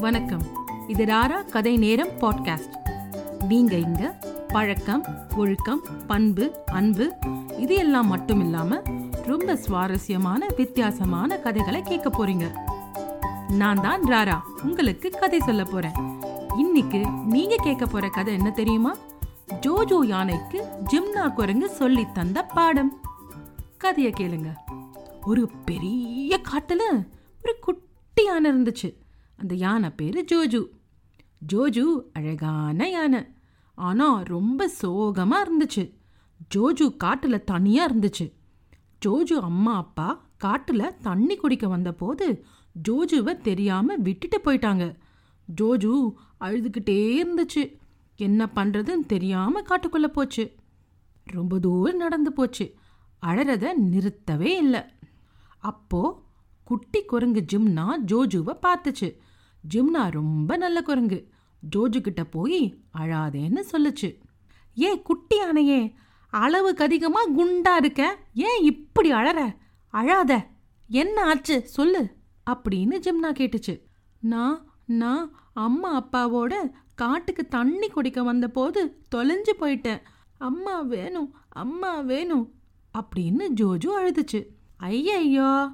வணக்கம். இது ராரா கதை நேரம் பாட்காஸ்ட் நீங்க இங்க பழக்கம் ஒழுக்கம் பண்பு அன்பு இது எல்லாம் மட்டும் இல்லாம ரொம்ப சுவாரஸ்யமான வித்தியாசமான கதைகளை கேட்க போறீங்க. நான் தான் ராரா உங்களுக்கு கதை சொல்ல போறேன். இன்னைக்கு நீங்க கேட்க போற கதை என்ன தெரியுமா? ஜோஜோ யானைக்கு ஜிம்னா குரங்கு சொல்லி தந்த பாடம். கதையை கேளுங்க. ஒரு பெரிய காட்டுல ஒரு குட்டி யானை இருந்துச்சு. அந்த யானை பேர் ஜோஜு. ஜோஜு அழகான யானை. ஆனால் ரொம்ப சோகமாக இருந்துச்சு. ஜோஜு காட்டில் தனியாக இருந்துச்சு. ஜோஜு அம்மா அப்பா காட்டில் தண்ணி குடிக்க வந்தபோது ஜோஜுவை தெரியாமல் விட்டுட்டு போயிட்டாங்க. ஜோஜு அழுதுகிட்டே இருந்துச்சு. என்ன பண்ணுறதுன்னு தெரியாமல் காட்டுக்குள்ளே போச்சு. ரொம்ப தூரம் நடந்து போச்சு. அழறத நிறுத்தவே இல்லை. அப்போ குட்டி குரங்கு ஜிம்னா ஜோஜுவை பார்த்துச்சு. ஜிம்னா ரொம்ப நல்ல குரங்கு. ஜோஜு கிட்ட போய் அழாதேன்னு சொல்லுச்சு. ஏ குட்டி யானையே அளவுக்கு அதிகமா குண்டா இருக்க ஏன் இப்படி அழற? அழாத. என்ன ஆச்சு? சொல்லு அப்படின்னு ஜிம்னா கேட்டுச்சு. நான் நான் அம்மா அப்பாவோட காட்டுக்கு தண்ணி குடிக்க வந்தபோது தொலைஞ்சு போயிட்டேன். அம்மா வேணும் அம்மா வேணும் அப்படின்னு ஜோஜு அழுதுச்சு. ஐயையோ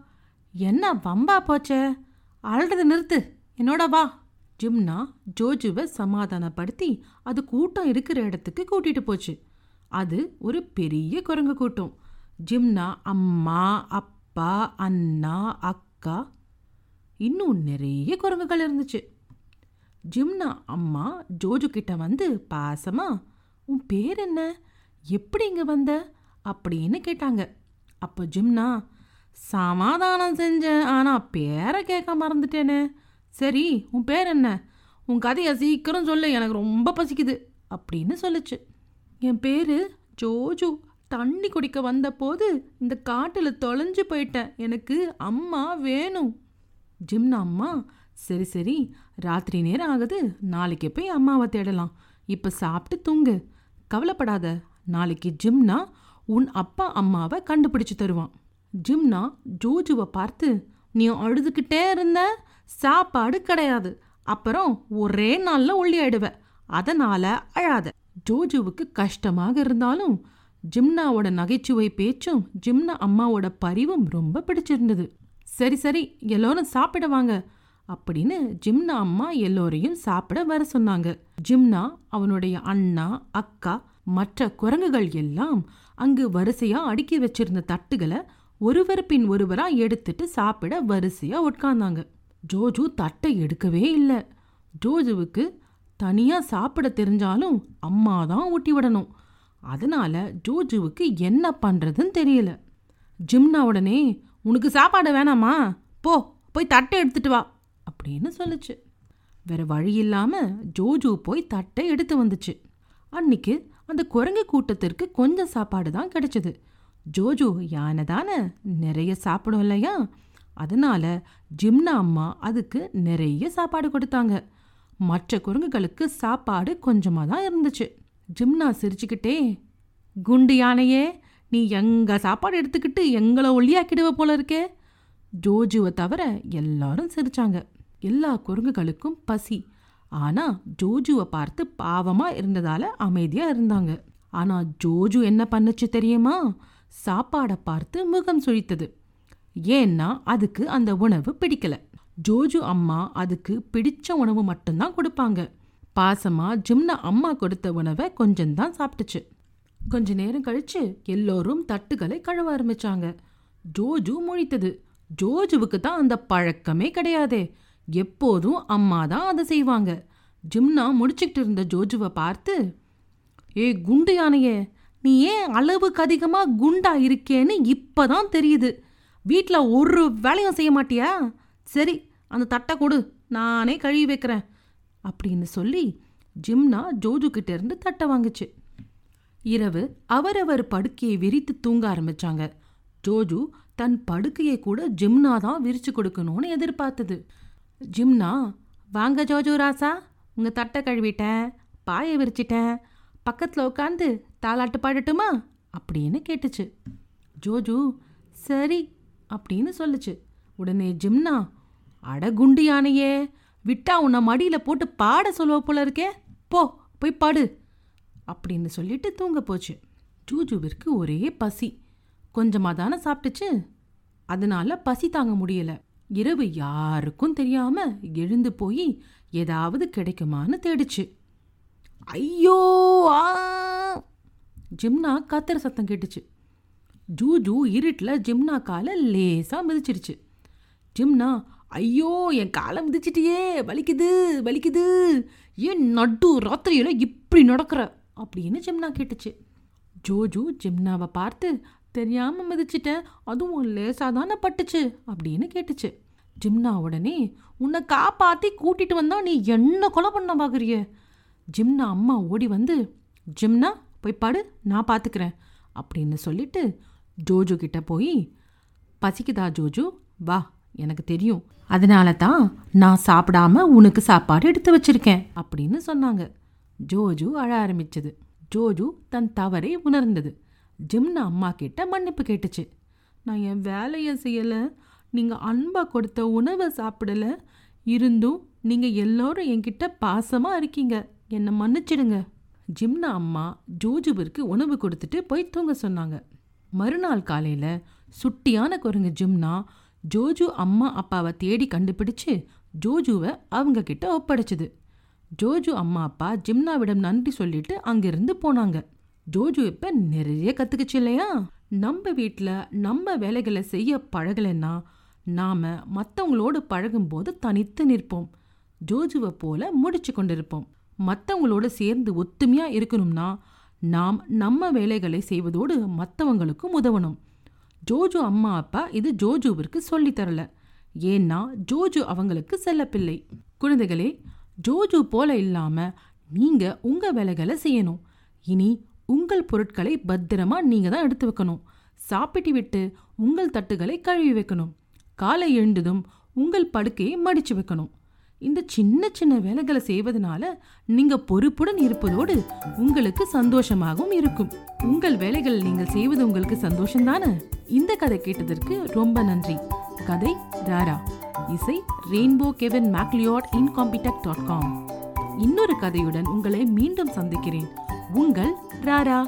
என்ன வம்பா போச்சே? அழுறது நிறுத்து. என்னோட வா. ஜிம்னா ஜோஜுவை சமாதானப்படுத்தி அது கூட்டம் இருக்கிற இடத்துக்கு கூட்டிட்டு போச்சு. அது ஒரு பெரிய குரங்கு கூட்டம். ஜிம்னா அம்மா அப்பா அண்ணா அக்கா இன்னும் நிறைய குரங்குகள் இருந்துச்சு. ஜிம்னா அம்மா ஜோஜு கிட்ட வந்து பாசமா உன் பேர் என்ன? எப்படி இங்கே வந்த? அப்படின்னு கேட்டாங்க. அப்போ ஜிம்னா சமாதானம் செஞ்சேன். ஆனால் பேரை கேட்க மறந்துட்டேனே. சரி உன் பேர் என்ன? உன் கதையை சீக்கிரம் சொல்லு எனக்கு ரொம்ப பசிக்குது. அப்படின்னு சொல்லுச்சு. என் பேர் ஜோஜு. தண்ணி குடிக்க வந்தபோது இந்த காட்டில் தொலைஞ்சு போயிட்டேன். எனக்கு அம்மா வேணும் ஜிம்னா அம்மா சரி சரி ராத்திரி நேரம் ஆகுது. நாளைக்கு போய் அம்மாவை தேடலாம். இப்போ சாப்பிட்டு தூங்கு. கவலைப்படாத நாளைக்கு ஜிம்னா உன் அப்பா அம்மாவை கண்டுபிடிச்சு தருவான். ஜிம்னா ஜோஜுவை பார்த்து நீ அழுதுகிட்டே இருந்த சாப்பாடு கிடையாது. அப்புறம் ஒரே நாள்ல ஒள்ளியாயிடுவ அதனால அழாத. ஜோஜுவுக்கு கஷ்டமாக இருந்தாலும் ஜிம்னாவோட நகைச்சுவை பேச்சும் ஜிம்னா அம்மாவோட பரிவும் ரொம்ப பிடிச்சிருந்தது. சரி சரி எல்லோரும் சாப்பிட வாங்க அப்படின்னு ஜிம்னா அம்மா எல்லோரையும் சாப்பிட வர சொன்னாங்க. ஜிம்னா அவனுடைய அண்ணா அக்கா மற்ற குரங்குகள் எல்லாம் அங்கு வரிசையா அடுக்கி வச்சிருந்த தட்டுகளை ஒருவர் பின் ஒருவராக எடுத்துட்டு சாப்பிட வரிசையாக உட்கார்ந்தாங்க. ஜோஜு தட்டை எடுக்கவே இல்லை. ஜோஜுவுக்கு தனியாக சாப்பிட தெரிஞ்சாலும் அம்மா தான் ஊட்டி விடணும். அதனால ஜோஜுவுக்கு என்ன பண்ணுறதுன்னு தெரியல. ஜிம்னா உடனே உனக்கு சாப்பாடு வேணாமா? போ போய் தட்டை எடுத்துட்டு வா. அப்படின்னு சொல்லுச்சு. வேற வழி இல்லாமல் ஜோஜு போய் தட்டை எடுத்து வந்துச்சு. அன்னைக்கு அந்த குரங்கு கூட்டத்திற்கு கொஞ்சம் சாப்பாடு தான் கிடைச்சது. ஜோஜு யானை தானே நிறைய சாப்பிடும் இல்லையா? அதனால ஜிம்னா அம்மா அதுக்கு நிறைய சாப்பாடு கொடுத்தாங்க. மற்ற குரங்குகளுக்கு சாப்பாடு கொஞ்சமாக தான் இருந்துச்சு. ஜிம்னா சிரிச்சுக்கிட்டே குண்டு யானையே நீ எங்கள் சாப்பாடு எடுத்துக்கிட்டு எங்களை ஒல்லியாக்கிடுவ போல இருக்கே? ஜோஜுவை தவிர எல்லாரும் சிரித்தாங்க எல்லா குரங்குகளுக்கும் பசி. ஆனால் ஜோஜுவை பார்த்து பாவமாக இருந்ததால் அமைதியாக இருந்தாங்க. ஆனால் ஜோஜு என்ன பண்ணுச்சு தெரியுமா? சாப்பாடை பார்த்து முகம் சுழித்தது. ஏன்னா அதுக்கு அந்த உணவு பிடிக்கல. ஜோஜு அம்மா அதுக்கு பிடிச்ச உணவு மட்டும்தான் கொடுப்பாங்க. பாசமா ஜிம்னா அம்மா கொடுத்த உணவை கொஞ்சம்தான் சாப்பிட்டுச்சு. கொஞ்ச நேரம் கழிச்சு எல்லோரும் தட்டுகளை கழுவ ஆரம்பிச்சாங்க. ஜோஜு முழித்தது. ஜோஜுவுக்கு தான் அந்த பழக்கமே கிடையாதே. எப்போதும் அம்மா தான் அதை செய்வாங்க. ஜிம்னா முடிச்சுக்கிட்டு இருந்த ஜோஜுவை பார்த்து ஏ குண்டு யானையே நீ ஏன் அளவுக்கு அதிகமாக குண்டா இருக்கேன்னு இப்போ தான் தெரியுது. வீட்டில் ஒரு வேலையும் செய்ய மாட்டியா? சரி அந்த தட்டை கொடு நானே கழுவி வைக்கிறேன் அப்படின்னு சொல்லி ஜிம்னா ஜோஜு இருந்து தட்டை வாங்குச்சு. இரவு அவரவர் படுக்கையை விரித்து தூங்க ஆரம்பிச்சாங்க. ஜோஜு தன் படுக்கையை கூட ஜிம்னா தான் விரிச்சு கொடுக்கணும்னு எதிர்பார்த்தது. ஜிம்னா வாங்க ஜோஜு ராசா உங்கள் தட்டை கழுவிட்டேன் பாயை விரிச்சிட்டேன் பக்கத்தில் உட்காந்து தாலாட்டு பாடட்டுமா? அப்படின்னு கேட்டுச்சு. ஜோஜு சரி அப்படின்னு சொல்லுச்சு. உடனே ஜிம்னா அட குண்டு யானையே விட்டா உன்னை மடியில் போட்டு பாட சொல்லுவ போல இருக்கே. போ போய் பாடு. அப்படின்னு சொல்லிட்டு தூங்க போச்சு. ஜூஜுவிற்கு ஒரே பசி. கொஞ்சமாக தானே சாப்பிட்டுச்சு. அதனால பசி தாங்க முடியலை. இரவு யாருக்கும் தெரியாமல் எழுந்து போய் ஏதாவது கிடைக்குமான்னு தேடிச்சு. ஐயோ ஆ! ஜிம்னா கத்துற சத்தம் கேட்டுச்சு. ஜூஜு இருட்டில் ஜிம்னா காலை லேசாக மிதிச்சிருச்சு. ஜிம்னா ஐயோ என் காலை மிதிச்சிட்டியே வலிக்குது வலிக்குது ஏன் நடு ராத்திரியில் இப்படி நடக்கிற? அப்படின்னு ஜிம்னா கேட்டுச்சு. ஜோஜு ஜிம்னாவை பார்த்து தெரியாமல் மிதிச்சிட்டேன் அதுவும் லேசாக தானே பட்டுச்சு அப்படின்னு கேட்டுச்சு. ஜிம்னா உடனே உன்னை காப்பாற்றி கூட்டிகிட்டு வந்தால் நீ என்ன கொலை பண்ண பார்க்குறிய ஜிம்னா அம்மா ஓடி வந்து ஜிம்னா போய் பாடு நான் பார்த்துக்கிறேன் அப்படின்னு சொல்லிட்டு ஜோஜு கிட்ட போய் பசிக்குதா ஜோஜு? வா எனக்கு தெரியும். அதனால தான் நான் சாப்பிடாம உனக்கு சாப்பாடு எடுத்து வச்சிருக்கேன் அப்படின்னு சொன்னாங்க. ஜோஜு அழ ஆரம்பிச்சது. ஜோஜு தன் தவறை உணர்ந்தது. ஜிம்னா அம்மா கிட்ட மன்னிப்பு கேட்டுச்சு. நான் என் வேலையை செய்யலை. நீங்கள் அன்பாக கொடுத்த உணவை சாப்பிடல. இருந்தும் நீங்கள் எல்லோரும் என்கிட்ட பாசமாக இருக்கீங்க. என்னை மன்னிச்சிடுங்க. ஜிம்னா அம்மா ஜோஜுவிற்கு உணவு கொடுத்துட்டு போய் தூங்க சொன்னாங்க. மறுநாள் காலையில் சுட்டியான குரங்கு ஜிம்னா ஜோஜு அம்மா அப்பாவை தேடி கண்டுபிடிச்சு ஜோஜுவை அவங்க கிட்ட ஒப்படைச்சுது. ஜோஜு அம்மா அப்பா ஜிம்னாவிடம் நன்றி சொல்லிட்டு அங்கிருந்து போனாங்க. ஜோஜு இப்போ நிறைய கற்றுக்குச்சு இல்லையா? நம்ம வீட்டில் நம்ம வேலைகளை செய்ய பழகலைன்னா நாம் மற்றவங்களோடு பழகும்போது தனித்து நிற்போம். ஜோஜுவை போல முடிச்சு கொண்டிருப்போம். மற்றவங்களோட சேர்ந்து ஒத்துமையாக இருக்கணும்னா நாம் நம்ம வேலைகளை செய்வதோடு மற்றவங்களுக்கும் உதவணும். ஜோஜு அம்மா அப்பா இது ஜோஜுவிற்கு சொல்லித்தரல ஏன்னா ஜோஜு அவங்களுக்கு செல்லப்பிள்ளை. குழந்தைகளே ஜோஜு போல இல்லாமல் நீங்கள் உங்கள் வேலைகளை செய்யணும். இனி உங்கள் பொருட்களை பத்திரமா நீங்கள் தான் எடுத்து வைக்கணும். சாப்பிட்டு விட்டு உங்கள் தட்டுகளை கழுவி வைக்கணும். காலை எழுந்ததும் உங்கள் படுக்கையை மடித்து வைக்கணும். இந்த சின்ன சின்ன வேலைகளை செய்வதனால நீங்க பொறுப்புடன் இருப்பதோடு உங்களுக்கு சந்தோஷமாகவும் இருக்கும். உங்கள் வேலைகள் நீங்கள் செய்வது உங்களுக்கு சந்தோஷம் தானே இந்த கதை கேட்டதற்கு ரொம்ப நன்றி. கதை ராரா. இசை rainbow Kevin MacLeod incompetech dot com இன்னொரு கதையுடன் உங்களை மீண்டும் சந்திக்கிறேன். உங்கள் ராரா.